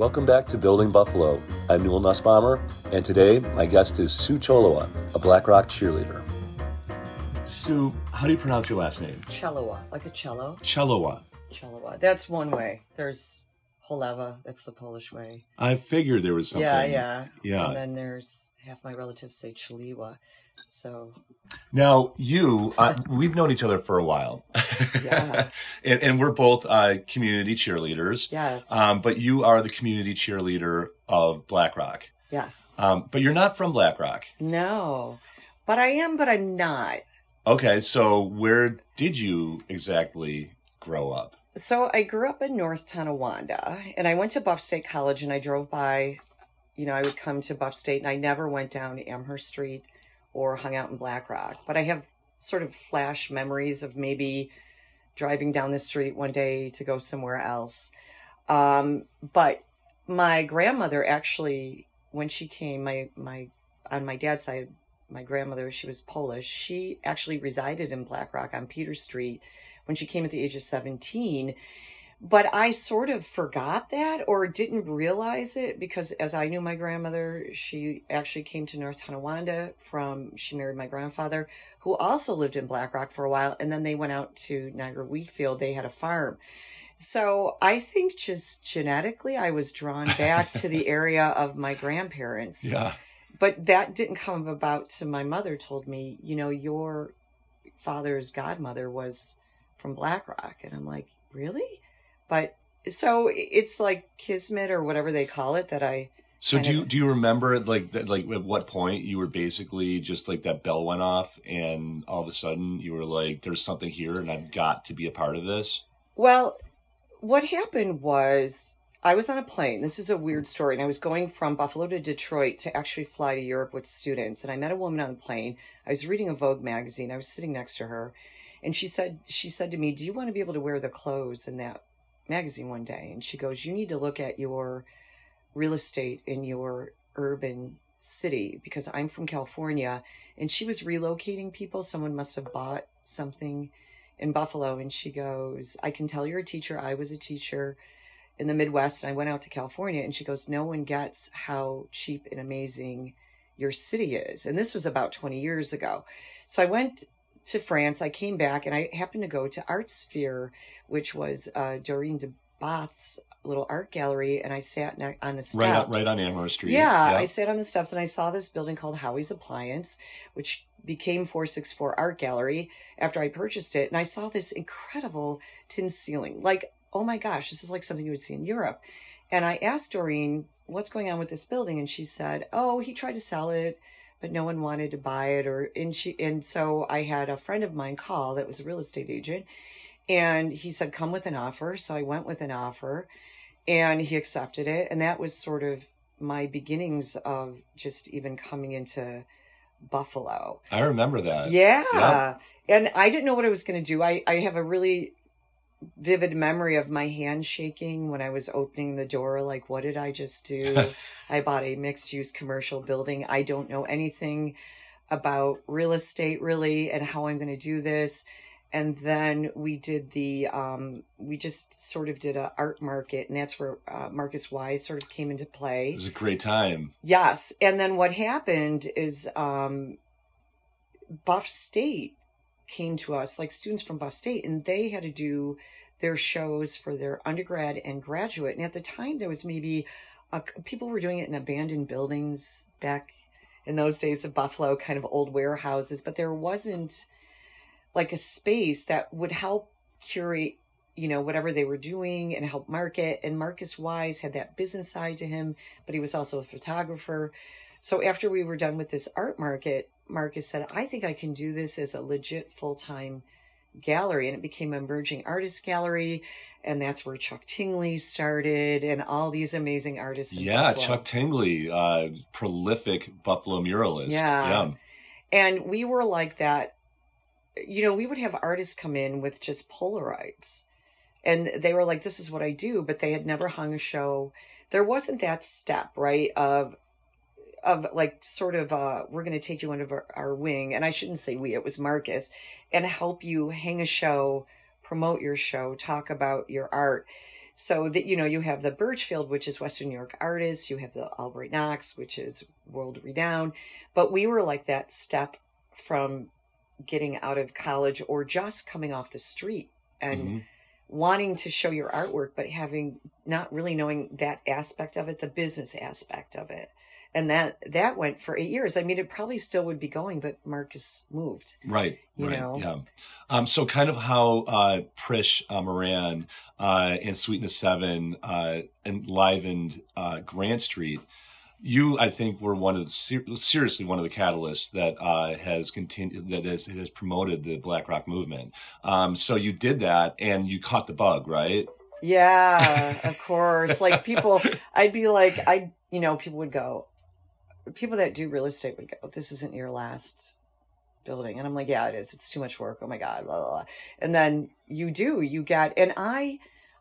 Welcome back to Building Buffalo. I'm Newell Nussbaumer, and today my guest is Sue Cholewa, a Black Rock cheerleader. Sue, how do you pronounce your last name? Chelowa, like a cello. Chelowa. Chelowa. That's one way. There's Holeva. That's the Polish way. I figured there was something. Yeah, yeah, Yeah. And then there's half my relatives say Chaliwa. So Now, you, uh, we've known each other for a while. Yeah. and, and we're both uh, community cheerleaders. yes, Um, but you are the community cheerleader of Black Rock. yes, Um, but you're not from Black Rock. no, but I am, but I'm not. Okay, so where did you exactly grow up? So I grew up in North Tonawanda, and I went to Buff State College, and I drove by. You know, I would come to Buff State, and I never went down Amherst Street or hung out in Black Rock. But I have sort of flash memories of maybe driving down the street one day to go somewhere else. Um, but my grandmother actually, when she came, my my on my dad's side, my grandmother, she was Polish. She actually resided in Black Rock on Peter Street when she came at the age of 17. But I sort of forgot that or didn't realize it because as I knew my grandmother, she actually came to North Tonawanda from, she married my grandfather, who also lived in Black Rock for a while. And then they went out to Niagara Wheatfield. They had a farm. So I think just genetically, I was drawn back to the area of my grandparents Yeah. but that didn't come about to my mother told me you know your father's godmother was from black rock and i'm like really but so it's like kismet or whatever they call it that i So do you do you remember like that, like at what point you were basically just like that bell went off and all of a sudden you were like there's something here and I've got to be a part of this. well what happened was i was on a plane. This is a weird story. And i was going from buffalo to detroit to actually fly to europe with students. And i met a woman on the plane. I was reading a vogue magazine. I was sitting next to her. And she said she said to me do you want to be able to wear the clothes in that magazine one day and she goes you need to look at your real estate in your urban city because i'm from california. And she was relocating people. Someone must have bought something in buffalo and she goes i can tell you're a teacher. I was a teacher in the midwest and i went out to california. And she goes no one gets how cheap and amazing your city is. And this was about 20 years ago. So i went to France. I came back and I happened to go to Art Sphere, which was uh, Doreen de Bath's little art gallery, and I sat ne- on the steps. Right on, right on Amherst Street. Yeah, I sat on the steps and I saw this building called Howie's Appliance, which became 464 Art Gallery after I purchased it. And I saw this incredible tin ceiling. Like, oh my gosh, this is like something you would see in Europe. And I asked Doreen, what's going on with this building? And she said, oh, he tried to sell it, but no one wanted to buy it. Or, and she, and so I had a friend of mine call that was a real estate agent. And he said, come with an offer. So I went with an offer and he accepted it. And that was sort of my beginnings of just even coming into Buffalo. I remember that. Yeah. Yeah. And I didn't know what I was going to do. I, I have a really vivid memory of my hand shaking when I was opening the door. Like, what did I just do? I bought a mixed use commercial building. I don't know anything about real estate really and how I'm going to do this. And then we did the, um, we just sort of did a art market and that's where uh, Marcus Wise sort of came into play. It was a great time. Yes. And then what happened is um, Buff State came to us, like students from Buff State, and they had to do their shows for their undergrad and graduate. And at the time, there was maybe uh, people were doing it in abandoned buildings back in those days of Buffalo, kind of old warehouses, but there wasn't like a space that would help curate you know whatever they were doing and help market and marcus wise had that business side to him but he was also a photographer so after we were done with this art market marcus said i think i can do this as a legit full-time gallery and it became emerging artist gallery and that's where chuck tingley started and all these amazing artists Yeah, Buffalo. Chuck Tingley, uh, prolific Buffalo muralist. Yeah. yeah. And we were like that. You know, we would have artists come in with just Polaroids. And they were like, this is what I do, but they had never hung a show. There wasn't that step, right? Of, of like sort of, uh, we're going to take you under our, our wing. And I shouldn't say we, it was Marcus and help you hang a show promote your show, talk about your art. So that, you know, you have the Burchfield, which is Western New York artists. You have the Albright Knox, which is world renowned. But we were like that step from getting out of college or just coming off the street and Mhm. wanting to show your artwork, but having not really knowing that aspect of it, the business aspect of it. And that, that went for eight years. I mean, it probably still would be going, but Marcus moved. Right, You right, know? yeah. Um, so kind of how uh, Prish uh, Moran uh, and Sweetness Seven uh, enlivened uh, Grant Street. You, I think, were one of the ser- seriously one of the catalysts that uh, has continued that has, has promoted the Black Rock movement. Um, so you did that, and you caught the bug, right? Yeah, of course. Like people, I'd be like, I, you know, people would go, people that do real estate would go, this isn't your last building. And I'm like, yeah, it is. It's too much work. Oh my God, blah, blah, blah. And then you do, you get, and I,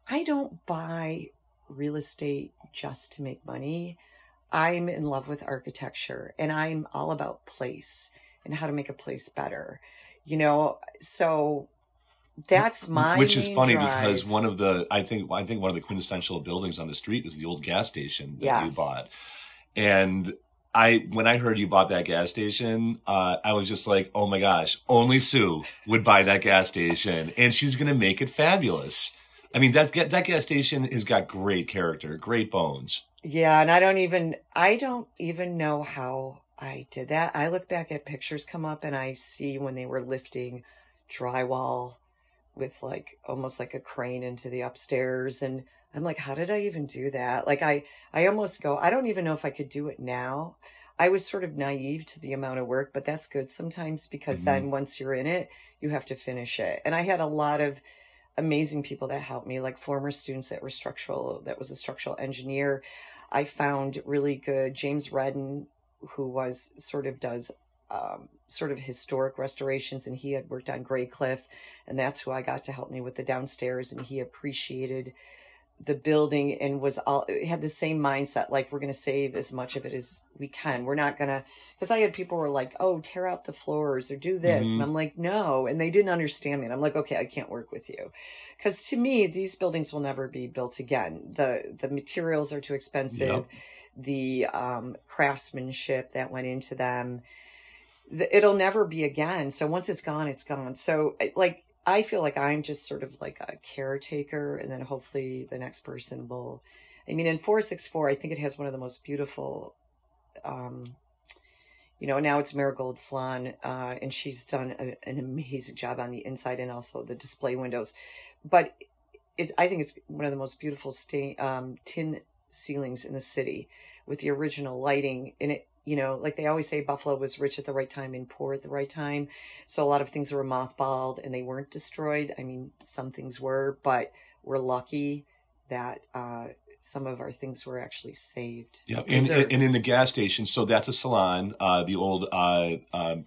I don't buy real estate just to make money. I'm in love with architecture and I'm all about place and how to make a place better, you know? So that's my, Which is funny drive. because one of the I think I think one of the quintessential buildings on the street is the old gas station that Yes. you bought. And I when I heard you bought that gas station, uh, I was just like, oh my gosh, only Sue would buy that gas station, and she's gonna make it fabulous. I mean, that that gas station has got great character, great bones. Yeah, and I don't even I don't even know how I did that. I look back at pictures come up and I see when they were lifting drywall with like almost like a crane into the upstairs and I'm like how did I even do that? Like I I almost go I don't even know if I could do it now. I was sort of naive to the amount of work, but that's good sometimes because Mhm. then once you're in it, you have to finish it. And I had a lot of amazing people that helped me, like former students that were structural, that was a structural engineer. I found really good James Redden, who was sort of does um, sort of historic restorations, and he had worked on Graycliff, and that's who I got to help me with the downstairs, and he appreciated the building and was all had the same mindset like we're going to save as much of it as we can. We're not going to because i had people who were like oh tear out the floors or do this Mhm. and i'm like no and they didn't understand me and i'm like okay i can't work with you. Because to me these buildings will never be built again. The the materials are too expensive. Yep. the um, craftsmanship that went into them the, it'll never be again. So once it's gone it's gone. So like i feel like i'm just sort of like a caretaker and then hopefully the next person will i mean in 464 i think it has one of the most beautiful um you know now it's marigold salon uh and she's done a, an amazing job on the inside and also the display windows. But it's i think it's one of the most beautiful stain um tin ceilings in the city with the original lighting in it you know like they always say buffalo was rich at the right time and poor at the right time. So a lot of things were mothballed and they weren't destroyed. I mean some things were but we're lucky that uh some of our things were actually saved. Yeah, and, and in the gas station, so that's a salon. Uh, the old uh, um,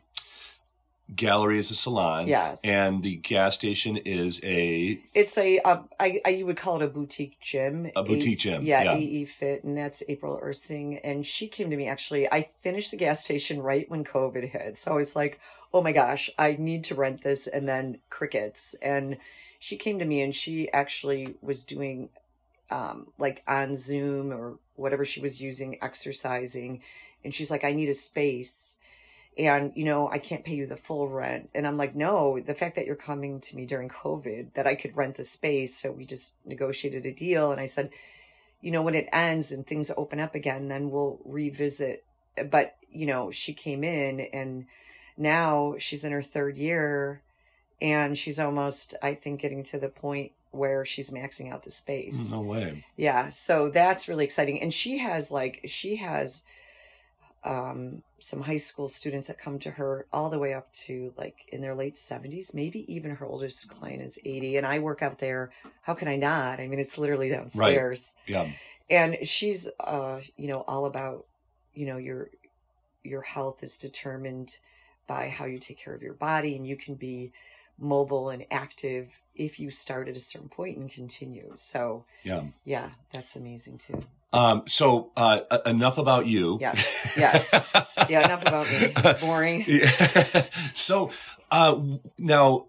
gallery is a salon. yes And the gas station is a it's a uh, I, I you would call it a boutique gym a boutique gym. Yeah, yeah. AE Fit, and that's April Ursing. And she came to me actually. I finished the gas station right when COVID hit. So I was like, oh my gosh, I need to rent this. And then crickets. And she came to me and she actually was doing um, like on Zoom or whatever she was using, exercising. And she's like, I need a space. And, you know, I can't pay you the full rent. And I'm like, no, the fact that you're coming to me during COVID, that I could rent the space. So we just negotiated a deal. And I said, you know, when it ends and things open up again, then we'll revisit. But, you know, she came in and now she's in her third year and she's almost, I think, getting to the point where she's maxing out the space. No way. Yeah, so that's really exciting. And she has like she has um some high school students that come to her all the way up to like in their late 70s, maybe even her oldest client is 80 and I work out there. How can I not? I mean, it's literally downstairs. Yeah. And she's uh you know all about you know your your health is determined by how you take care of your body and you can be mobile and active if you start at a certain point and continue. So Yeah. yeah, that's amazing too. Um, so uh, enough about you. Yeah, Yeah. Yeah, enough about me. It's boring. Yeah. so uh, now,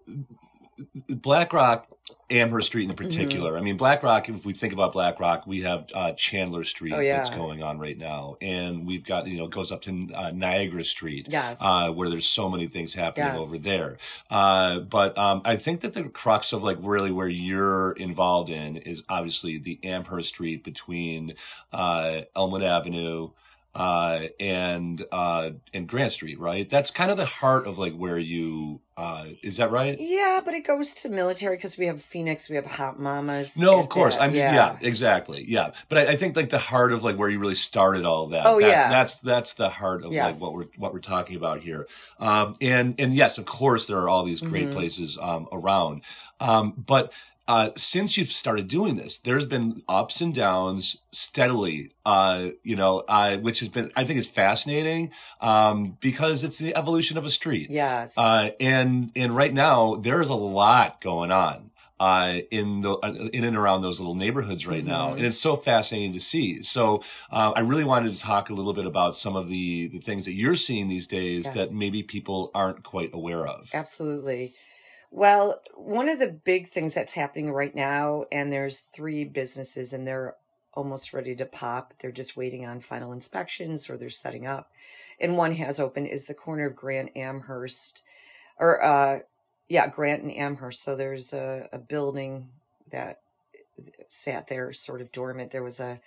BlackRock, Amherst Street in Mm-hmm. particular. I mean, BlackRock. If we think about BlackRock, we have uh, Chandler Street Oh, yeah. that's going on right now, and we've got you know it goes up to uh, Niagara Street. Yes. Uh, where there's so many things happening Yes. over there. Uh, but um, I think that the crux of like really where you're involved in is obviously the Amherst Street between uh, Elmwood Avenue uh, and uh, and Grant Street, right? That's kind of the heart of like where you uh, is that right? yeah, but it goes to military because we have Phoenix, we have Hot Mamas. No, of course. I mean, yeah. exactly. Yeah. But I, I think like the heart of like where you really started all that. Oh, that's, yeah. That's, that's the heart of Yes. like what we're, what we're talking about here. Um, and, and yes, of course, there are all these great Mhm. places, um, around. Um, but, uh, since you've started doing this, there's been ups and downs steadily, uh, you know, uh, which has been, I think is fascinating, um, because it's the evolution of a street. Yes. Uh, and and right now there is a lot going on uh, in the uh, in and around those little neighborhoods right now, Mhm. and it's so fascinating to see. So uh, I really wanted to talk a little bit about some of the the things that you're seeing these days Yes. that maybe people aren't quite aware of. Absolutely. Well, one of the big things that's happening right now, and there's three businesses and they're almost ready to pop. They're just waiting on final inspections or they're setting up. And one has opened is the corner of Grant Amherst or uh yeah, Grant and Amherst. So there's a, a building that sat there sort of dormant. There was a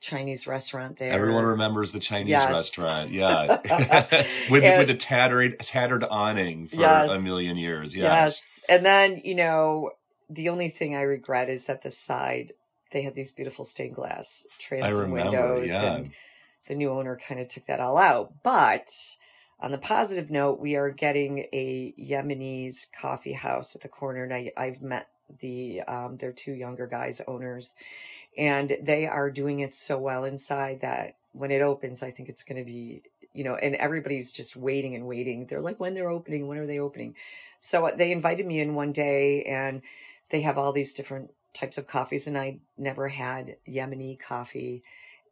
Chinese restaurant there. Everyone remembers the Chinese Yes. restaurant, yeah, with And- with the tattered tattered awning for Yes. a million years. Yes, Yes. And then, you know, the only thing I regret is that the side they had these beautiful stained glass I transom remember. windows Yeah, and the new owner kind of took that all out. But on the positive note, we are getting a Yemenis coffee house at the corner and I, I've met the um their two younger guys owners and they are doing it so well inside that when it opens I think it's going to be you know and everybody's just waiting and waiting. They're like when they're opening when are they opening? So uh, they invited me in one day and they have all these different types of coffees and I never had Yemeni coffee.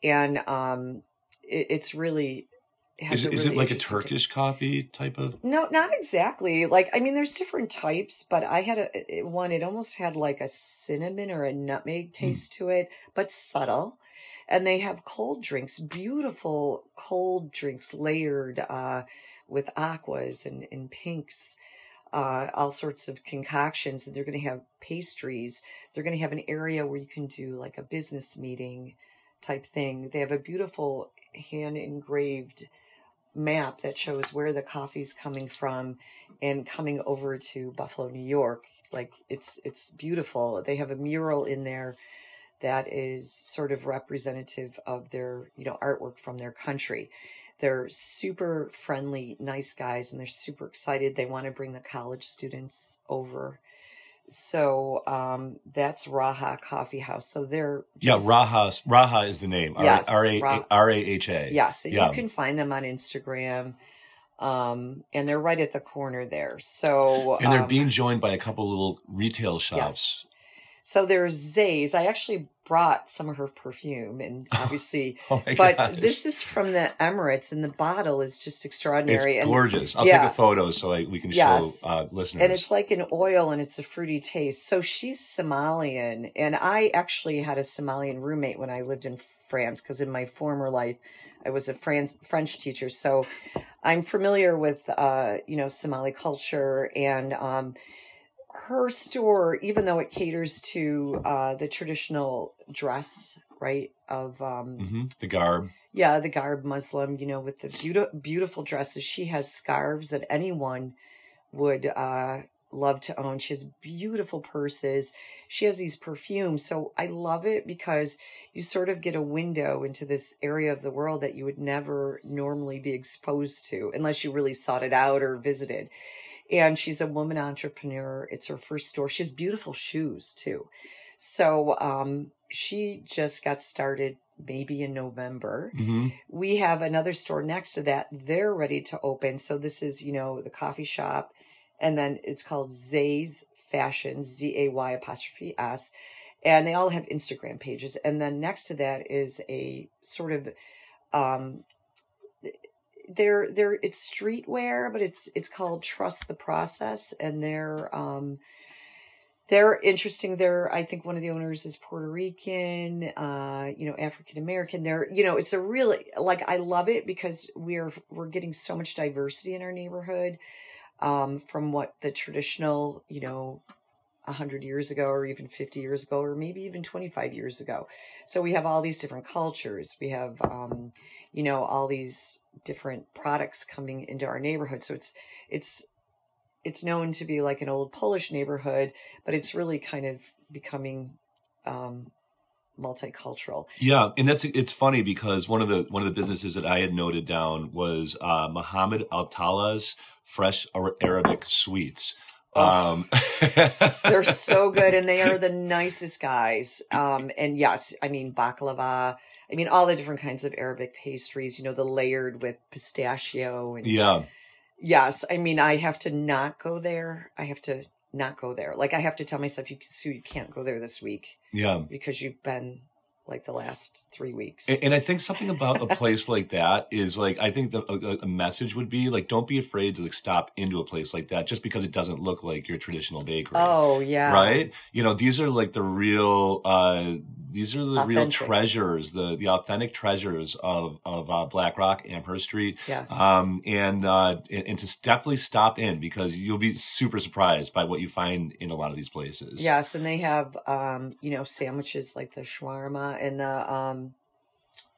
And um it, it's really is, it- is really it like a Turkish coffee type of? no, not exactly. Like, I mean, there's different types, but I had a it- one. It almost had like a cinnamon or a nutmeg taste to it, but subtle. And they have cold drinks, beautiful cold drinks layered uh, with aquas and, and pinks, uh, all sorts of concoctions. And they're going to have pastries. They're going to have an area where you can do like a business meeting type thing. They have a beautiful hand engraved map that shows where the coffee's coming from and coming over to Buffalo, New York. Like it's it's beautiful. They have a mural in there that is sort of representative of their, you know, artwork from their country. They're super friendly, nice guys, and they're super excited. They want to bring the college students over. So um, that's Raha Coffee House. So they're Yeah, just- Raha. Raha is the name. Yes, R A R A H A. Yes, Yeah. you can find them on Instagram. Um, and they're right at the corner there. So And they're um, being joined by a couple little retail shops. yes. So there's Zay's. I actually brought some of her perfume, and obviously, Oh but gosh. this is from the Emirates, and the bottle is just it's extraordinary. and gorgeous. I'll yeah. take a photo so I, we can Yes. show uh, listeners. and it's like an oil and it's a fruity taste. So she's Somalian, and I actually had a Somalian roommate when I lived in France because in my former life I was a France French teacher. So I'm familiar with uh, you know Somali culture and um, her store, even though it caters to uh, the traditional dress, right of um, Mhm, the garb. yeah, the garb Muslim, you know, with the beautiful, beautiful dresses. She has scarves that anyone would uh, love to own. She has beautiful purses. She has these perfumes. So I love it because you sort of get a window into this area of the world that you would never normally be exposed to unless you really sought it out or visited. And she's a woman entrepreneur. It's her first store. She has beautiful shoes too. So um, she just got started maybe in November. hmm We have another store next to that. They're ready to open. So this is, you know, the coffee shop. And then it's called Zay's Fashion, Z A Y apostrophe S. And they all have Instagram pages. And then next to that is a sort of, um, they're they're it's streetwear, but it's it's called Trust the Process, and they're um they're interesting. They're I think one of the owners is Puerto Rican, uh, you know, African American. They're you know, it's a really like I love it because we're we're getting so much diversity in our neighborhood, um, from what the traditional you know 100 years ago or even 50 years ago or maybe even 25 years ago so we have all these different cultures we have um, you know all these different products coming into our neighborhood so it's it's it's known to be like an old polish neighborhood but it's really kind of becoming um, multicultural Yeah, and that's it's funny because one of the one of the businesses that I had noted down was uh, Muhammad Al Tala's Fresh Arabic Sweets. Um, they're so good and they are the nicest guys. Um and yes i mean baklava i mean all the different kinds of arabic pastries you know the layered with pistachio and yeah, yes i mean i have to not go there. I have to not go there. Like i have to tell myself you Sue, you can't go there this week yeah. because you've been like the last three weeks And, and I think something about a place like that is like I think the a, a message would be like don't be afraid to like stop into a place like that just because it doesn't look like your traditional bakery. oh yeah Right? You know, these are like the real uh these are the real treasures, the the authentic treasures of of uh, Black Rock, Amherst Street. yes Um and uh and, and to definitely stop in because you'll be super surprised by what you find in a lot of these places. Yes, and they have um, you know, sandwiches like the shawarma and the um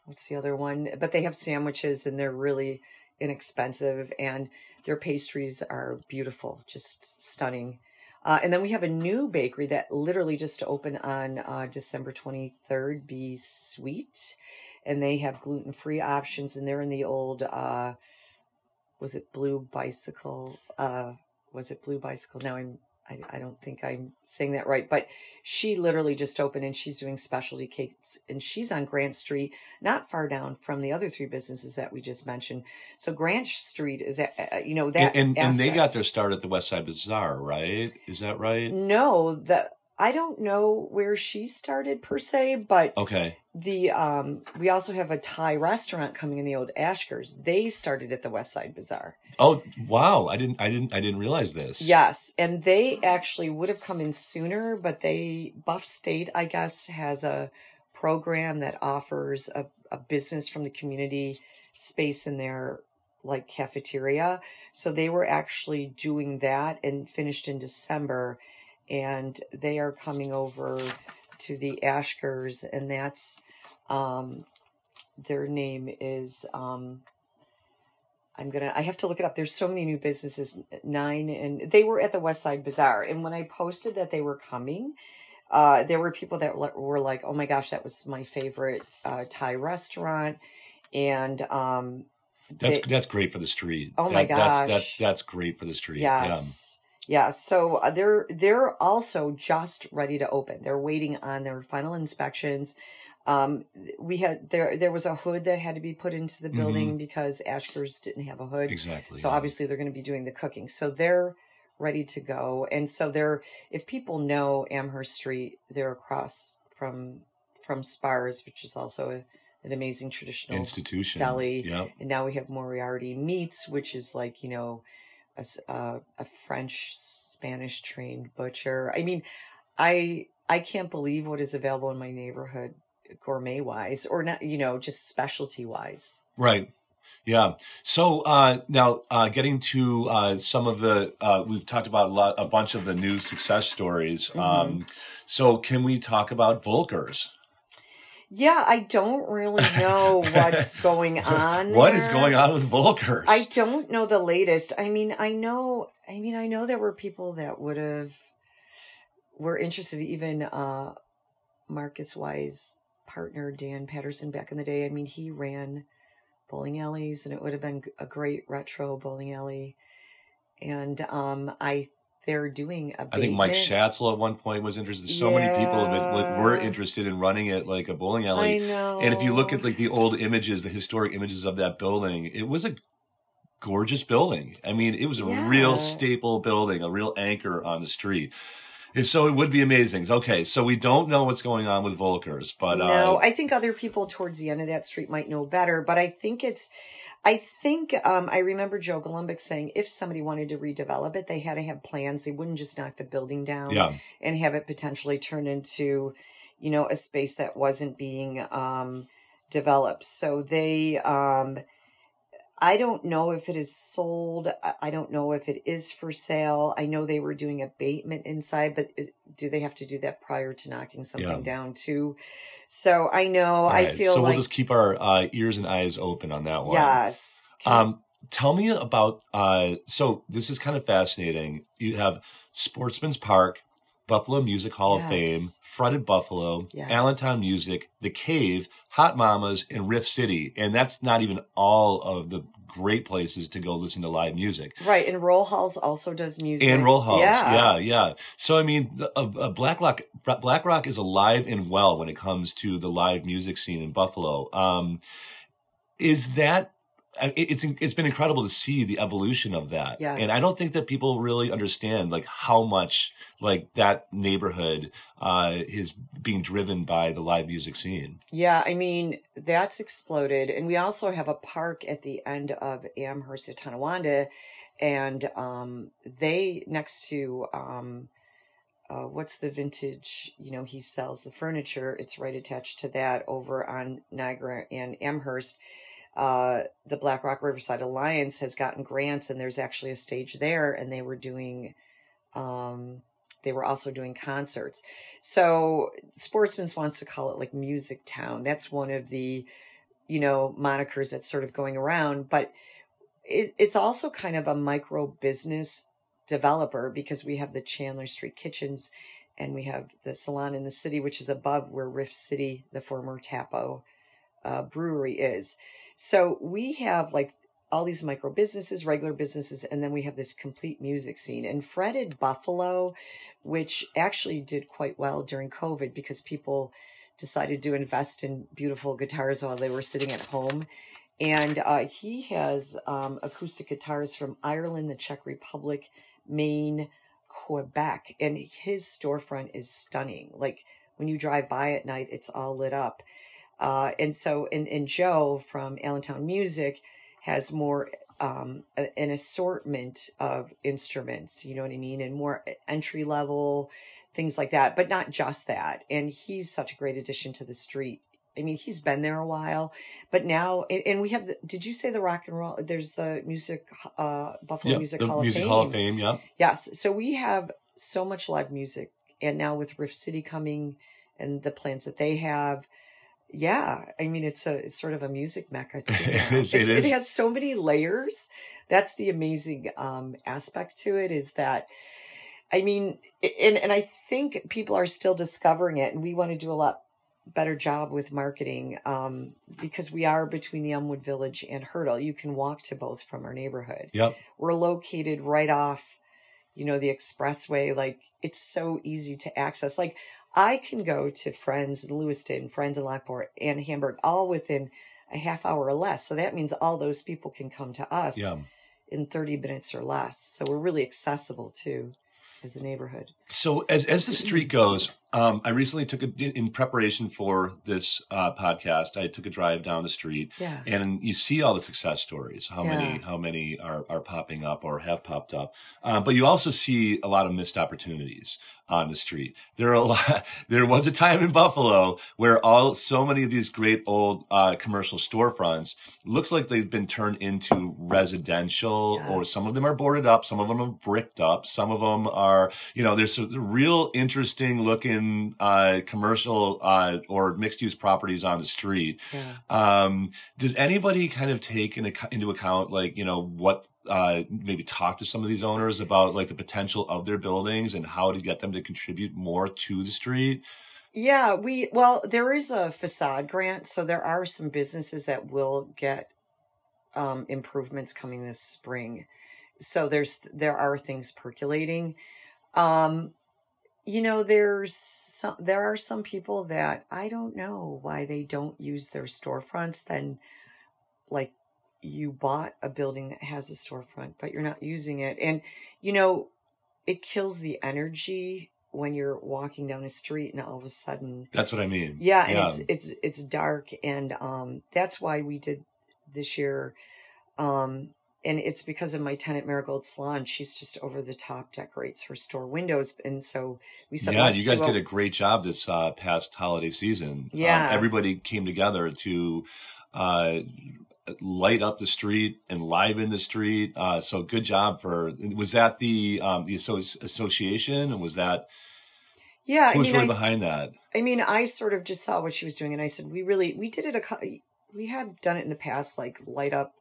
what's the other one? But they have sandwiches and they're really inexpensive and their pastries are beautiful, just stunning. Uh, and then we have a new bakery that literally just opened on uh, December 23rd, Be Sweet. And they have gluten free options and they're in the old, uh, was it Blue Bicycle? Uh, was it Blue Bicycle? Now I'm I, I don't think I'm saying that right, but she literally just opened and she's doing specialty cakes and she's on Grant Street, not far down from the other three businesses that we just mentioned. So Grant Street is, uh, you know, that and and, and they got their start at the West Side Bazaar, right? Is that right? no, the, I don't know where she started per se, but Okay. the, um, we also have a Thai restaurant coming in the old Ashkers. They started at the West Side Bazaar. Oh wow! I didn't I didn't I didn't realize this. Yes, and they actually would have come in sooner, but they Buff State, I guess, has a program that offers a, a business from the community space in their like cafeteria. So they were actually doing that and finished in December, and they are coming over to the Ashkers, and that's um their name is um I'm gonna. I have to look it up. There's so many new businesses. Nine and they were at the West Side Bazaar. And when I posted that they were coming, uh, there were people that were like, "Oh my gosh, that was my favorite uh, Thai restaurant," and um, That's they- that's great for the street. Oh my That- That's, gosh. that's that's great for the street. Yes. Yeah. So uh, they're they're also just ready to open. They're waiting on their final inspections. Um, we had there there was a hood that had to be put into the building because Ashkers didn't have a hood. Exactly. So yeah. obviously they're going to be doing the cooking. So they're ready to go. And so they're if people know Amherst Street, they're across from from Spars, which is also a, an amazing traditional institution. deli. Yep. and now we have Moriarty Meats, which is like you know, a, uh, a French Spanish trained butcher. I mean, I I can't believe what is available in my neighborhood, gourmet wise, or not. You know, just specialty wise. Right. Yeah. So uh, now, uh, getting to uh, some of the, uh, we've talked about a lot, a bunch of the new success stories. Mm-hmm. Um, so can we talk about Voelkers? Yeah, I don't really know what's going on. What is there. going on with Voelkers? I don't know the latest. I mean, I know. I mean, I know there were people that would have were interested. Even uh, Marcus Wise partner Dan Patterson back in the day. I mean, he ran bowling alleys, and it would have been a great retro bowling alley. And um, I they're doing a. I think Mike Schatzel at one point was interested. So many people that like, were interested in running it like a bowling I alley. know. And if you look at like the old images, the historic images of that building, it was a gorgeous building. I mean, it was a Yeah. real staple building, a real anchor on the street. And so it would be amazing. Okay, so we don't know what's going on with Voelkers, but no, uh, I think other people towards the end of that street might know better, but I think it's I think um, I remember Joe Golombek saying if somebody wanted to redevelop it, they had to have plans. They wouldn't just knock the building down Yeah. and have it potentially turn into, you know, a space that wasn't being um, developed. So they, um, I don't know if it is sold. I- don't know if it is for sale. I know they were doing abatement inside, but do they have to do that prior to knocking something Yeah. down too? So I know. All I feel so like we'll just keep our uh, ears and eyes open on that one. yes. Um, tell me about. Uh, so this is kind of fascinating. You have Sportsman's Park, Buffalo Music Hall of Yes. Fame, Fretted Buffalo, Yes. Allentown Music, The Cave, Hot Mamas, and Riff City, and that's not even all of the great places to go listen to live music. Right, and Roll Halls also does music. And roll halls, Yeah. yeah, yeah. So I mean, the, uh, uh, Black Rock, Black Rock is alive and well when it comes to the live music scene in Buffalo. Um, is that it's it's been incredible to see the evolution of that, Yes. and I don't think that people really understand like how much like that neighborhood uh, is being driven by the live music scene. Yeah, I mean, that's exploded. And we also have a park at the end of Amherst at Tonawanda. And um, they, next to, um, uh, what's the vintage, you know, he sells the furniture. It's right attached to that over on Niagara and Amherst. Uh, the Black Rock Riverside Alliance has gotten grants, and there's actually a stage there, and they were doing, um, they were also doing concerts. So Sportsman's wants to call it like Music Town. That's one of the, you know, monikers that's sort of going around. But it, it's also kind of a micro business developer because we have the Chandler Street Kitchens and we have the salon in the city, which is above where Rift City, the former Tapo uh, brewery, is. So we have like all these micro businesses, regular businesses, and then we have this complete music scene. And Fretted Buffalo, which actually did quite well during COVID because people decided to invest in beautiful guitars while they were sitting at home. And uh, he has um, acoustic guitars from Ireland, the Czech Republic, Maine, Quebec. And his storefront is stunning. Like when you drive by at night, it's all lit up. Uh, and so, and, and Joe from Allentown Music has more um, a- an assortment of instruments, you know what I mean, and more entry level things like that, but not just that. And he's such a great addition to the street. I mean, he's been there a while, but now, and, and we have the, did you say the rock and roll? There's the music, uh, Buffalo Yeah, Music Hall Music of Fame. Hall of Fame. Yeah, Yes. So we have so much live music. And now with Rift City coming and the plans that they have, yeah, I mean, it's a it's sort of a music mecca too. It is, it It's- It has so many layers. That's the amazing um, aspect to it is that, I mean, and, and I think people are still discovering it and we want to do a lot better job with marketing um, because we are between the Elmwood Village and Hertel. You can walk to both from our neighborhood yep. we're located right off you know the expressway like it's so easy to access like i can go to friends in lewiston friends in lockport and hamburg all within a half hour or less. So that means all those people can come to us Yeah. in 30 minutes or less. So we're really accessible too as a neighborhood. So as as the street goes, um, I recently took a in preparation for this uh, podcast. I took a drive down the street, yeah and you see all the success stories. How many how many are are popping up or have popped up? Uh, but you also see a lot of missed opportunities on the street. There are a lot. There was a time in Buffalo where all so many of these great old uh, commercial storefronts looks like they've been turned into residential, or some of them are boarded up, some of them are bricked up, some of them are you know there's some real interesting looking uh, commercial uh, or mixed use properties on the street. yeah Um, does anybody kind of take in, into account, like, you know, what, uh, maybe talk to some of these owners about like the potential of their buildings and how to get them to contribute more to the street? Yeah, we well, there is a facade grant, so there are some businesses that will get um, improvements coming this spring. So there's there are things percolating. Um, you know, there's some there are some people that I don't know why they don't use their storefronts. Then, like, you bought a building that has a storefront, but you're not using it, and you know, it kills the energy when you're walking down a street and all of a sudden That's what I mean. yeah and it's it's it's dark and um that's why we did this year Um, and it's because of my tenant Marigold Salon. She's just over the top decorates her store windows, and so we said, yeah, you guys did a great job this uh, past holiday season. Um, Yeah. everybody came together to uh, light up the street and liven the street. Uh, so good job for. Was that the um, the association, and was that yeah." I who was mean, really I, behind that? I mean, I sort of just saw what she was doing, and I said, "We really, we did it a, we have done it in the past, like light up,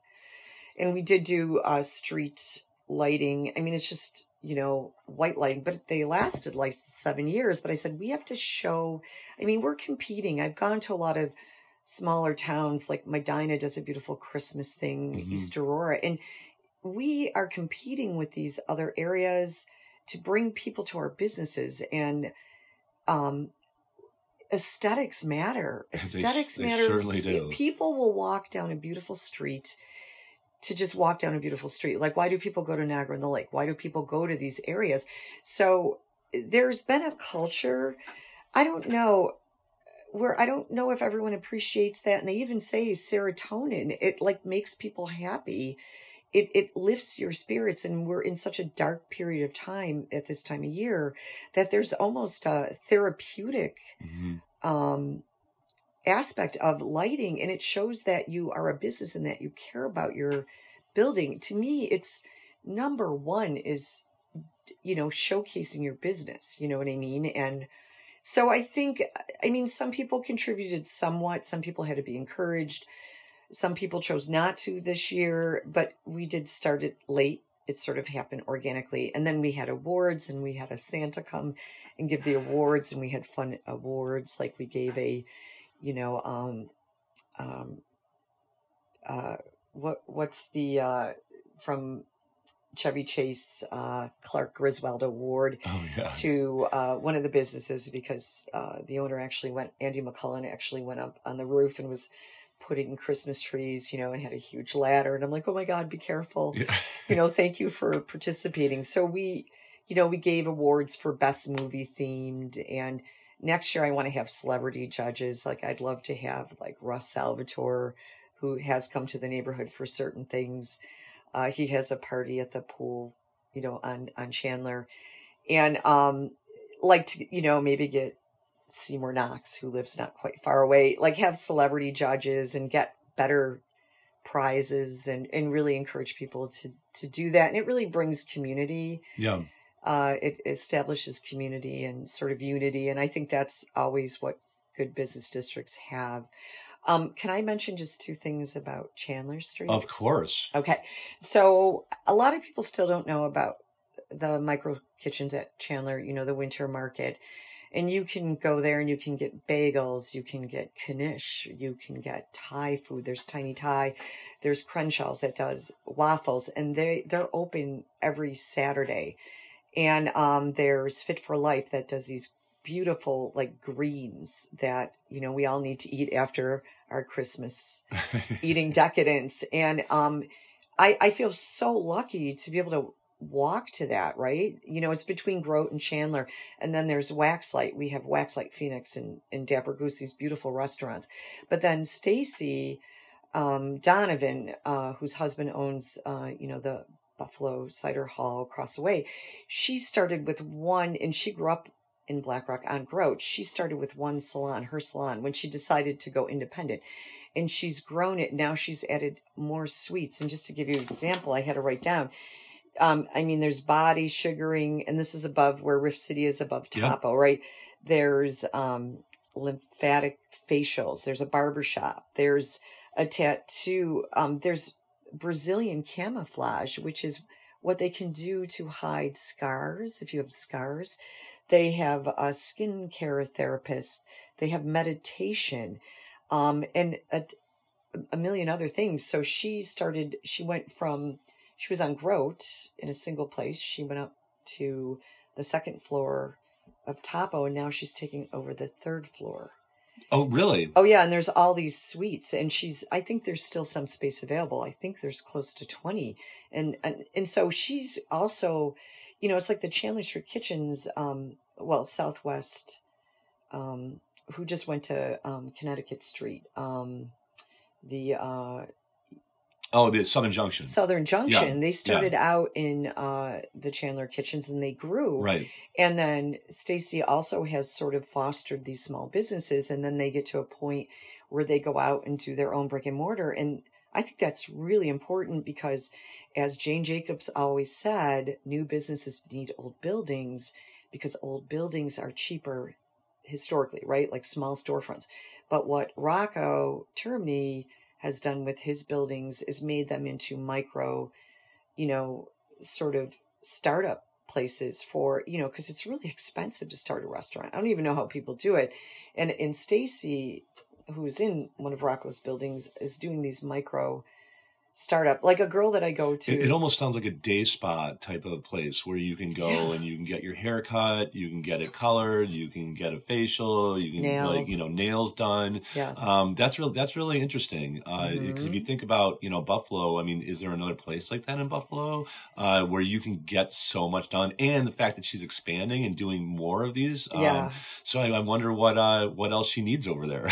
and we did do uh, street lighting. I mean, it's just you know white lighting, but they lasted like seven years. But I said we have to show. I mean, we're competing. I've gone to a lot of smaller towns, like Medina does a beautiful Christmas thing, Mhm. East Aurora, and we are competing with these other areas to bring people to our businesses and um aesthetics matter aesthetics they matter certainly do. people will walk down a beautiful street to just walk down a beautiful street. Like why do people go to niagara on the lake? Why do people go to these areas? So there's been a culture i don't know where i don't know if everyone appreciates that and they even say serotonin it like makes people happy. It it lifts your spirits and we're in such a dark period of time at this time of year that there's almost a therapeutic Mhm. um aspect of lighting and it shows that you are a business and that you care about your building. To me it's number one is you know showcasing your business you know what i mean? And so i think i mean some people contributed somewhat some people had to be encouraged some people chose not to this year but we did start it late. It sort of happened organically and then we had awards and we had a santa come and give the awards and we had fun awards like we gave a you know um um uh what what's the uh from chevy chase uh clark griswold award Oh yeah. to uh, one of the businesses because uh, the owner actually went, Andy McCullen actually went up on the roof and was putting Christmas trees, you know, and had a huge ladder. And I'm like, oh my God, be careful. Yeah. You know, thank you for participating. So we, you know, we gave awards for best movie themed. And next year I want to have celebrity judges. Like I'd love to have like Russ Salvatore, who has come to the neighborhood for certain things. Uh, he has a party at the pool, you know, on, on Chandler and um like to you know maybe get Seymour Knox who lives not quite far away like have celebrity judges and get better prizes and and really encourage people to to do that and it really brings community yeah. Uh it establishes community and sort of unity and I think that's always what good business districts have um can I mention just two things about Chandler Street Of course. Okay. So a lot of people still don't know about the micro kitchens at Chandler, you know, the winter market. And you can go there and you can get bagels, you can get knish, you can get Thai food. There's Tiny Thai, there's Crenshaw's that does waffles, and they they're open every Saturday. And um, there's Fit for Life that does these beautiful like greens that you know we all need to eat after our Christmas eating decadence. And um i i feel so lucky to be able to walk to that right? You know it's between grote and chandler and then there's waxlight we have waxlight phoenix and and dapper goose these beautiful restaurants. But then stacy um donovan uh whose husband owns uh you know the buffalo cider hall across the way she started with one and she grew up in Black Rock on Grote. She started with one salon, her salon, when she decided to go independent. And she's grown it. Now she's added more sweets. And just to give you an example, I had to write down. Um, I mean, there's body sugaring, and this is above where Rift City is above. Topo, right? There's um, lymphatic facials. There's a barber shop. There's a tattoo. Um, there's Brazilian camouflage, which is what they can do to hide scars if you have scars. They have a skincare therapist. They have meditation, um, and a, a million other things. So she started. She went from she was on Grote in a single place. She went up to the second floor of Topo, and now she's taking over the third floor. Oh really? Oh yeah, and there's all these suites, and she's. I think there's still some space available. I think there's close to twenty, and and and so she's also, you know, it's like the Chandler Street Kitchens, um, well Southwest, um, who just went to um, Connecticut Street, um, the uh, Oh, the Southern Junction. Southern Junction. They started out in uh, the Chandler Kitchens and they grew. Right. And then Stacy also has sort of fostered these small businesses, and then they get to a point where they go out and do their own brick and mortar. And I think that's really important because, as Jane Jacobs always said, new businesses need old buildings because old buildings are cheaper historically, right? Like small storefronts. But what Rocco Termini has done with his buildings is made them into micro, you know, sort of startup places for, you know, because it's really expensive to start a restaurant. I don't even know how people do it. And and Stacy, who's in one of Rocco's buildings, is doing these micro startup like a girl that i go to It, it almost sounds like a day spa type of place where you can go Yeah. and you can get your hair cut, you can get it colored, you can get a facial, you can like you know Nails. nails done. yes Um, that's really that's really interesting because if you Mhm. think about you know Buffalo, I mean, is there another place like that in Buffalo uh, where you can get so much done? And the fact that she's expanding and doing more of these, um, yeah So I, I wonder what uh, what else she needs over there.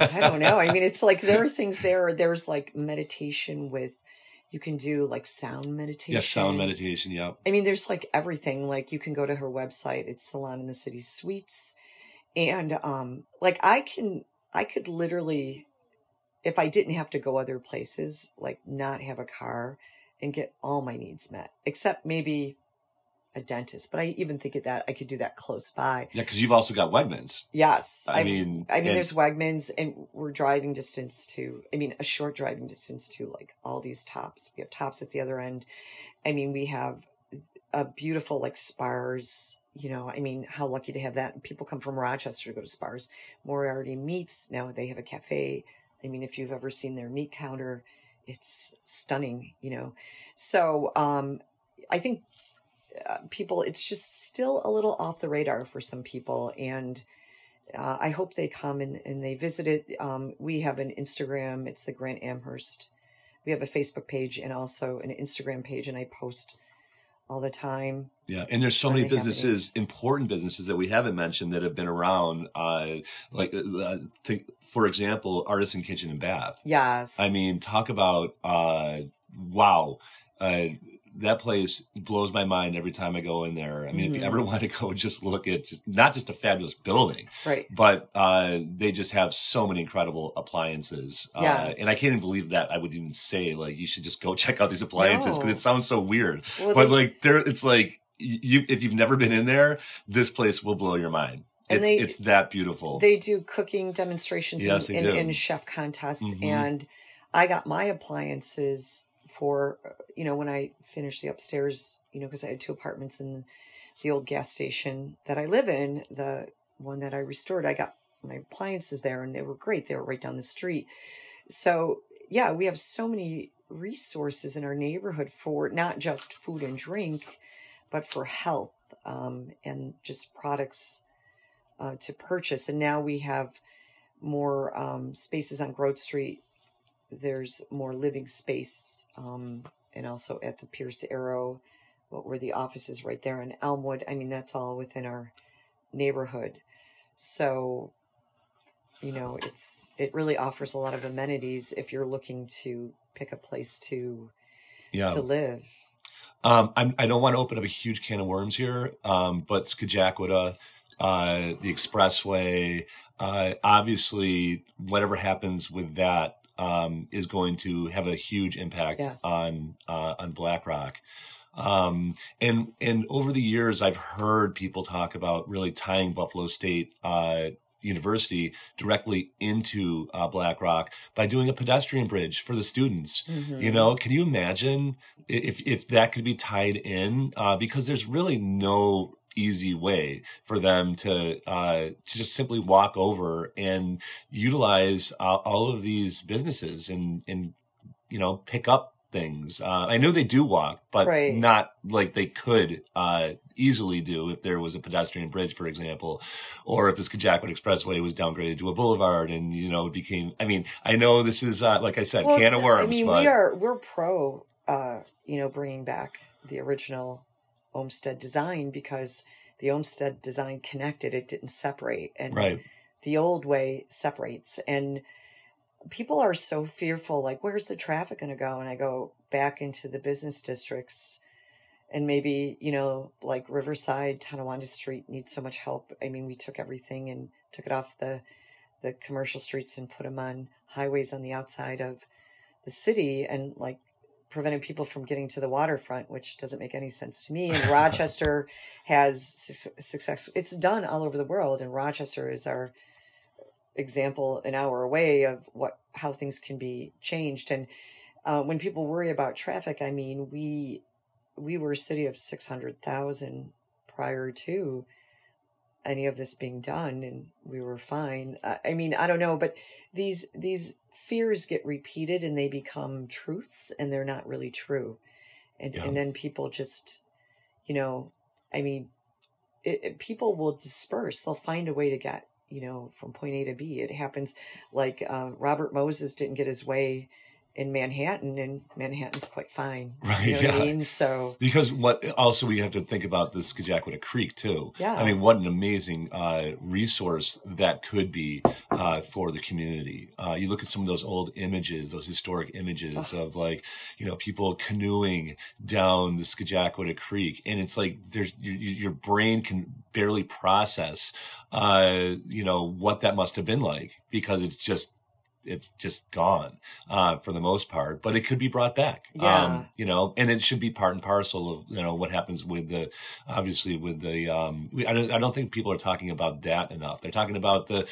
i don't know i mean it's like there are things there there's like meditation with you can do like sound meditation yes, sound meditation. Yeah, I mean, there's like everything. Like you can go to her website. It's Salon in the City Suites, and um, like I can, I could literally, if I didn't have to go other places, like not have a car and get all my needs met, except maybe a dentist. But I even think of that I could do that close by. yeah, because you've also got Wegmans. Yes, I I'm- mean, I mean, there's Wegmans, and we're driving distance to. I mean, a short driving distance to like all these tops. We have tops at the other end. I mean, we have a beautiful like Spar's. You know, I mean, how lucky to have that. People come from Rochester to go to Spar's. Moriarty Meats now they have a cafe. I mean, if you've ever seen their meat counter, it's stunning. You know, so um, I think uh, people it's just still a little off the radar for some people and uh, i hope they come and, and they visit it um, we have an instagram it's the grant amherst we have a facebook page and also an instagram page and i post all the time Yeah, and there's so many businesses, happenings? important businesses that we haven't mentioned that have been around. Uh, like, uh, think for example, Artisan Kitchen and Bath. yes I mean, talk about uh, wow. Uh, that place blows my mind every time I go in there. I mean, if you Mhm. ever want to go, just look at just not just a fabulous building, right but uh, they just have so many incredible appliances. Uh, and I can't even believe that I would even say like you should just go check out these appliances because No. it sounds so weird. well, but they- like there, it's like you if you've never been in there, this place will blow your mind. And It's they- it's that beautiful. They do cooking demonstrations Yes, and, they and, do. and chef contests. Mhm. And I got my appliances for, you know, when I finished the upstairs, you know, because I had two apartments in the old gas station that I live in, the one that I restored, I got my appliances there and they were great. They were right down the street. So, yeah, we have so many resources in our neighborhood for not just food and drink, but for health um, and just products uh, to purchase. And now we have more um, spaces on Grove Street. There's more living space, um, and also at the Pierce Arrow, what were the offices right there in Elmwood. I mean, that's all within our neighborhood. So, you know, it's it really offers a lot of amenities if you're looking to pick a place to yeah. to live. Um, I'm, I don't want to open up a huge can of worms here, um, but Scajaquada, uh, the expressway, uh, obviously, whatever happens with that um, is going to have a huge impact Yes. on uh, on Black Rock. Um, and and over the years, I've heard people talk about really tying Buffalo State uh, University directly into uh, Black Rock by doing a pedestrian bridge for the students. Mhm. You know, can you imagine if if that could be tied in? Uh, because there's really no easy way for them to uh, to just simply walk over and utilize uh, all of these businesses and and you know pick up things. Uh, I know they do walk, but Right. not like they could uh, easily do if there was a pedestrian bridge, for example, or if this Scajaquada Expressway was downgraded to a boulevard and you know it became. I mean, I know this is uh, like I said, Well, can of worms. I mean, but we are we're pro, uh, you know, bringing back the original Olmsted design because the Olmsted design connected; it didn't separate, and right. the old way separates. And people are so fearful like where's the traffic going to go and i go back into the business districts and maybe you know like riverside tonawanda street needs so much help i mean we took everything and took it off the the commercial streets and put them on highways on the outside of the city and like preventing people from getting to the waterfront which doesn't make any sense to me. And rochester has su- success it's done all over the world and rochester is our example an hour away of what how things can be changed. And uh, when people worry about traffic i mean we we were a city of 600000 prior to any of this being done and we were fine. I, I mean i don't know but these these fears get repeated and they become truths and they're not really true. And Yeah. and then people just you know i mean it, it- people will disperse. They'll find a way to get you know from point a to b. It happens like uh, robert moses didn't get his way in manhattan and manhattan's quite fine Right, you know yeah. i mean so Because what also we have to think about the Scajaquada Creek too. Yeah. I mean, what an amazing uh, resource that could be uh, for the community. Uh, you look at some of those old images, those historic images of like, you know, people canoeing down the Scajaquada Creek, and it's like there's your, your brain can barely process, uh, you know, what that must have been like because it's just it's just gone uh, for the most part, but it could be brought back. Yeah. Um, you know, and it should be part and parcel of you know what happens with the obviously with the um, we, I don't I don't think people are talking about that enough. They're talking about the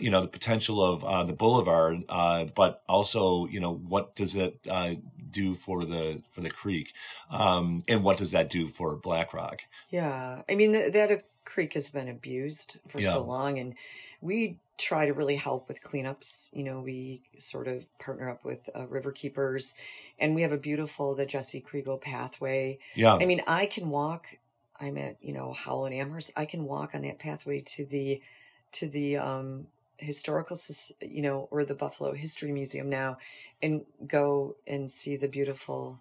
you know the potential of uh, the boulevard, uh, but also you know what does it uh, do for the for the creek, um, and what does that do for Black Rock? Yeah, I mean th- that uh, creek has been abused for Yeah. so long, and we try to really help with cleanups. You know, we sort of partner up with uh, river keepers, and we have a beautiful the Jesse Kregal pathway. Yeah, I mean, I can walk. I'm at you know Howell and Amherst. I can walk on that pathway to the to the um, historical, you know, or the Buffalo History Museum now, and go and see the beautiful,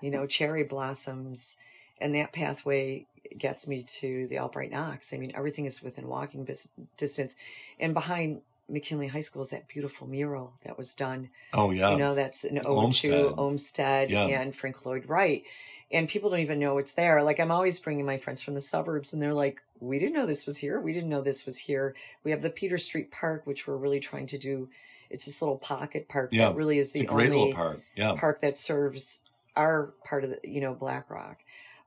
you know, cherry blossoms. And that pathway gets me to the Albright Knox. I mean, everything is within walking bis- distance. And behind McKinley High School is that beautiful mural that was done oh yeah, you know, that's an ode Olmsted. to Olmsted Yeah. and Frank Lloyd Wright. And people don't even know it's there. Like I'm always bringing my friends from the suburbs and they're like, we didn't know this was here. We didn't know this was here. We have the Peter Street Park, which we're really trying to do. It's this little pocket park Yeah. that really is the great only little part. Yeah, park that serves our part of the, you know, Black Rock.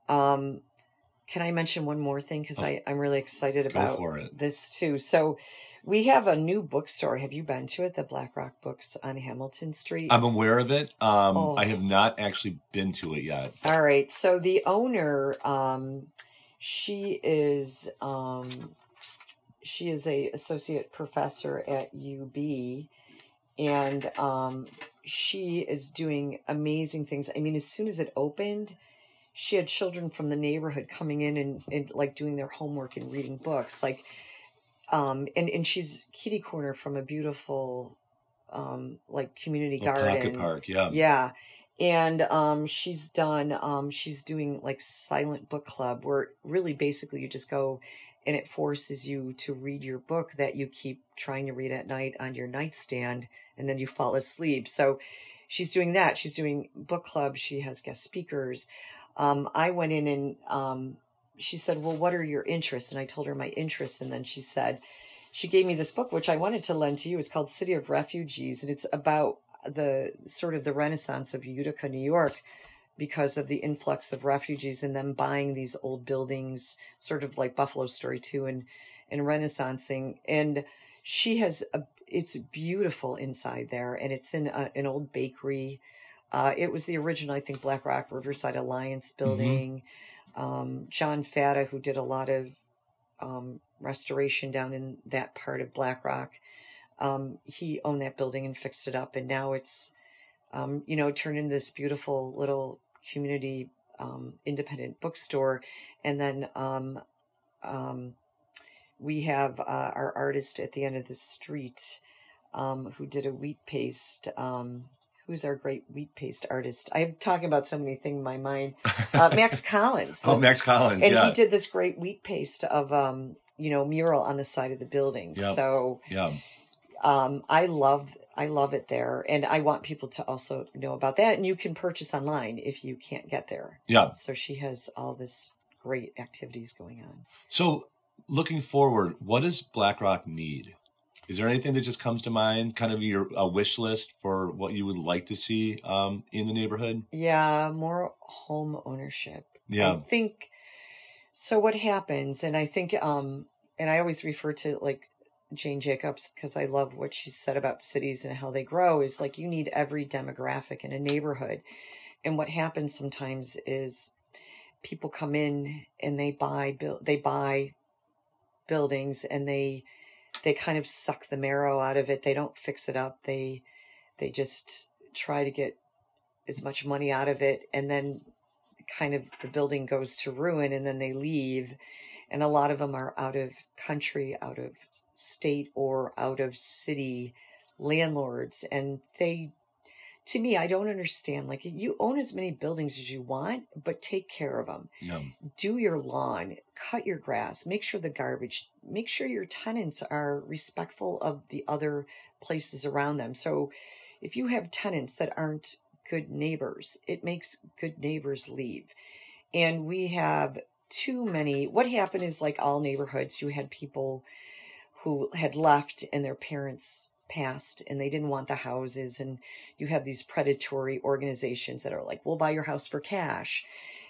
Um, can I mention one more thing? Because I'm really excited about this too. So we have a new bookstore. Have you been to it? The Black Rock Books on Hamilton Street. I'm aware of it. Um, Oh. I have not actually been to it yet. All right. So the owner, um, she is um, she is a associate professor at UB, and um, she is doing amazing things. I mean, as soon as it opened, she had children from the neighborhood coming in and, and like doing their homework and reading books, like. Um, and, and she's kitty corner from a beautiful, um, like community Little garden. pocket park. Yeah. Yeah. And um, she's done, um, she's doing like silent book club where really basically you just go and it forces you to read your book that you keep trying to read at night on your nightstand and then you fall asleep. So she's doing that. She's doing book club. She has guest speakers. Um, I went in and um, she said, Well, what are your interests? And I told her my interests. And then she said, She gave me this book, which I wanted to lend to you. It's called City of Refugees. And it's about the sort of the renaissance of Utica, New York, because of the influx of refugees and them buying these old buildings, sort of like Buffalo Story too, and and renaissancing. And she has a it's beautiful inside there, and it's in a, an old bakery. Uh, it was the original, I think, Black Rock Riverside Alliance building. Um, John Fatta, who did a lot of um, restoration down in that part of Black Rock, um, he owned that building and fixed it up, and now it's, um, you know, turned into this beautiful little community um, independent bookstore. And then um, um, we have uh, our artist at the end of the street um, who did a wheat paste. Who's our great wheat paste artist? I'm talking about so many things in my mind. Uh, Max Collins. oh, Max Collins. and yeah. he did this great wheat paste of um you know mural on the side of the building Yep. so yeah. um i love I love it there. And I want people to also know about that. And you can purchase online if you can't get there. Yeah. So she has all this great activities going on. So looking forward, what does Black Rock need? Is there anything that just comes to mind, kind of your a wish list for what you would like to see um, in the neighborhood? Yeah, more home ownership. Yeah. I think so what happens and I think um and I always refer to like Jane Jacobs because I love what she said about cities and how they grow is like you need every demographic in a neighborhood. And what happens sometimes is people come in and they buy build they buy buildings and they they kind of suck the marrow out of it. They don't fix it up. They they just try to get as much money out of it and then kind of the building goes to ruin and then they leave and a lot of them are out of country out of state or out of city landlords and they to me i don't understand like you own as many buildings as you want but take care of them do your lawn cut your grass make sure the garbage make sure your tenants are respectful of the other places around them. So if you have tenants that aren't good neighbors it makes good neighbors leave. And we have too many what happened is like all neighborhoods you had people who had left and their parents passed and they didn't want the houses and you have these predatory organizations that are like we'll buy your house for cash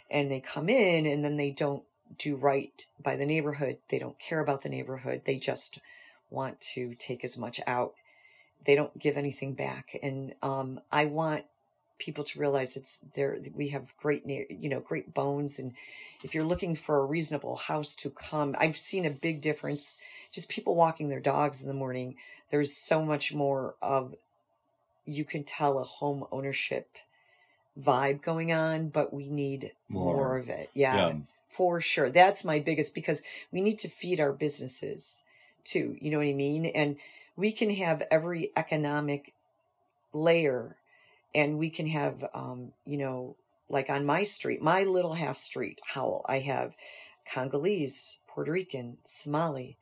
and they come in and then they don't do right by the neighborhood they don't care about the neighborhood they just want to take as much out they don't give anything back and um, i want people to realize it's there we have great you know great bones and if you're looking for a reasonable house to come i've seen a big difference just people walking their dogs in the morning there's so much more of you can tell a home ownership vibe going on but we need more, More. of it yeah, Yeah. for sure that's my biggest because we need to feed our businesses too you know what i mean and we can have every economic layer and we can have um you know like on my street my little half street howell i have congolese puerto rican somali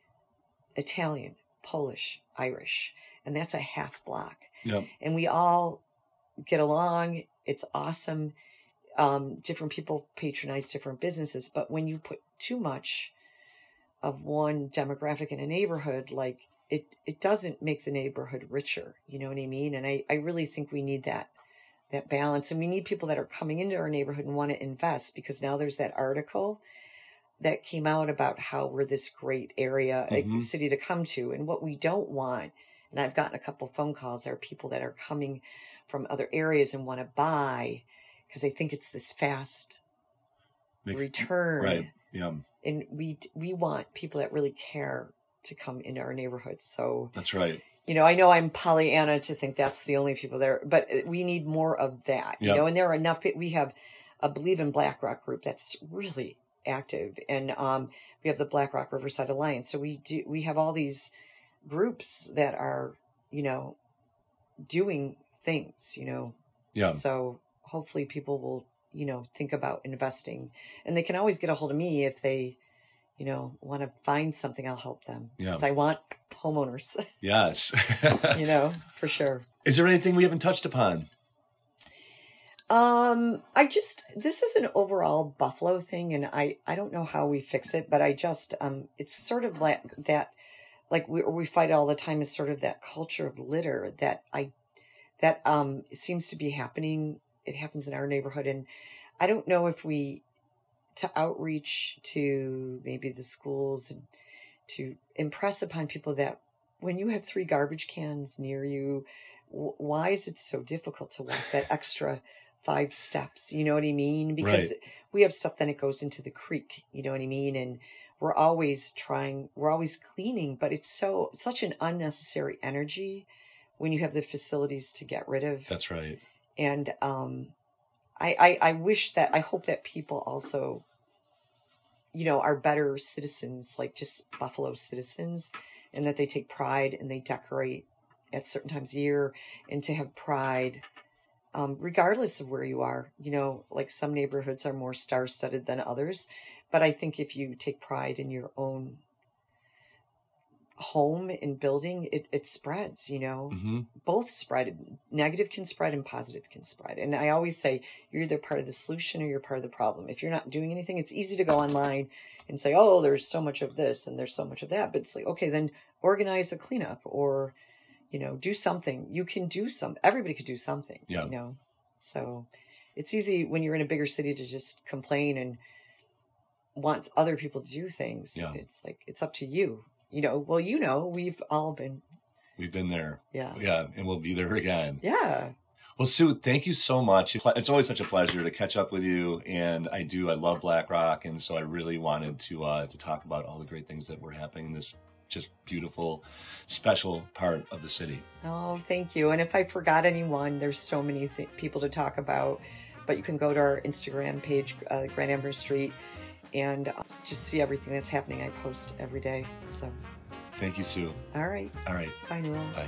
italian polish irish and that's a half block Yeah. and we all get along it's awesome um, different people patronize different businesses but when you put too much of one demographic in a neighborhood like it it doesn't make the neighborhood richer you know what i mean and i i really think we need that that balance and we need people that are coming into our neighborhood and want to invest because now there's that article that came out about how we're this great area a Mhm. city to come to and what we don't want and i've gotten a couple phone calls are people that are coming from other areas and want to buy because they think it's this fast Make- return Right. Yeah. and we we want people that really care to come into our neighborhoods so That's right. You know i know i'm pollyanna to think that's the only people there but uh, we need more of that you Yep. know and there are enough pe- we have a believe in blackrock group that's really active and um we have the blackrock riverside alliance so we do we have all these groups that are you know doing things you know Yeah. so hopefully people will, you know, think about investing. And they can always get a hold of me if they, you know, want to find something, I'll help them. Yeah. Because I want homeowners, Yes. you know, for sure. Is there anything we haven't touched upon? Um, I just this is an overall Buffalo thing, and I I don't know how we fix it, but I just um, it's sort of like that, like we we fight all the time is sort of that culture of litter that I that um seems to be happening. It happens in our neighborhood, and I don't know if we to outreach to maybe the schools and to impress upon people that when you have three garbage cans near you, why is it so difficult to walk that extra five steps? You know what I mean? Because we have stuff then it goes into the creek. You know what I mean? And we're always trying, we're always cleaning, but it's so such an unnecessary energy when you have the facilities to get rid of That's right. and um I, I i wish that i hope that people also you know are better citizens like just buffalo citizens and that they take pride and they decorate at certain times a year and to have pride um, regardless of where you are. You know like some neighborhoods are more star-studded than others but i think if you take pride in your own home and building, it, it spreads, you know, hmm both spread. Negative can spread and positive can spread. And I always say you're either part of the solution or you're part of the problem. If you're not doing anything, it's easy to go online and say, oh, there's so much of this and there's so much of that. But it's like, okay, then organize a cleanup or, you know, do something. You can do something. Everybody could do something, Yeah. you know. So it's easy when you're in a bigger city to just complain and want other people to do things. Yeah. It's like, it's up to you. You know, well, you know, we've all been, We've been there. yeah. Yeah. And we'll be there again. Yeah. Well, Sue, thank you so much. It's always such a pleasure to catch up with you, and I do. I love Black Rock, and so I really wanted to uh, to talk about all the great things that were happening in this just beautiful, special part of the city. Oh, thank you. And if I forgot anyone, there's so many th- people to talk about. But you can go to our Instagram page, uh, Grant Amherst Street, and just see everything that's happening. I post every day. So, Thank you, Sue. all right. All right, Bye, Newell. bye.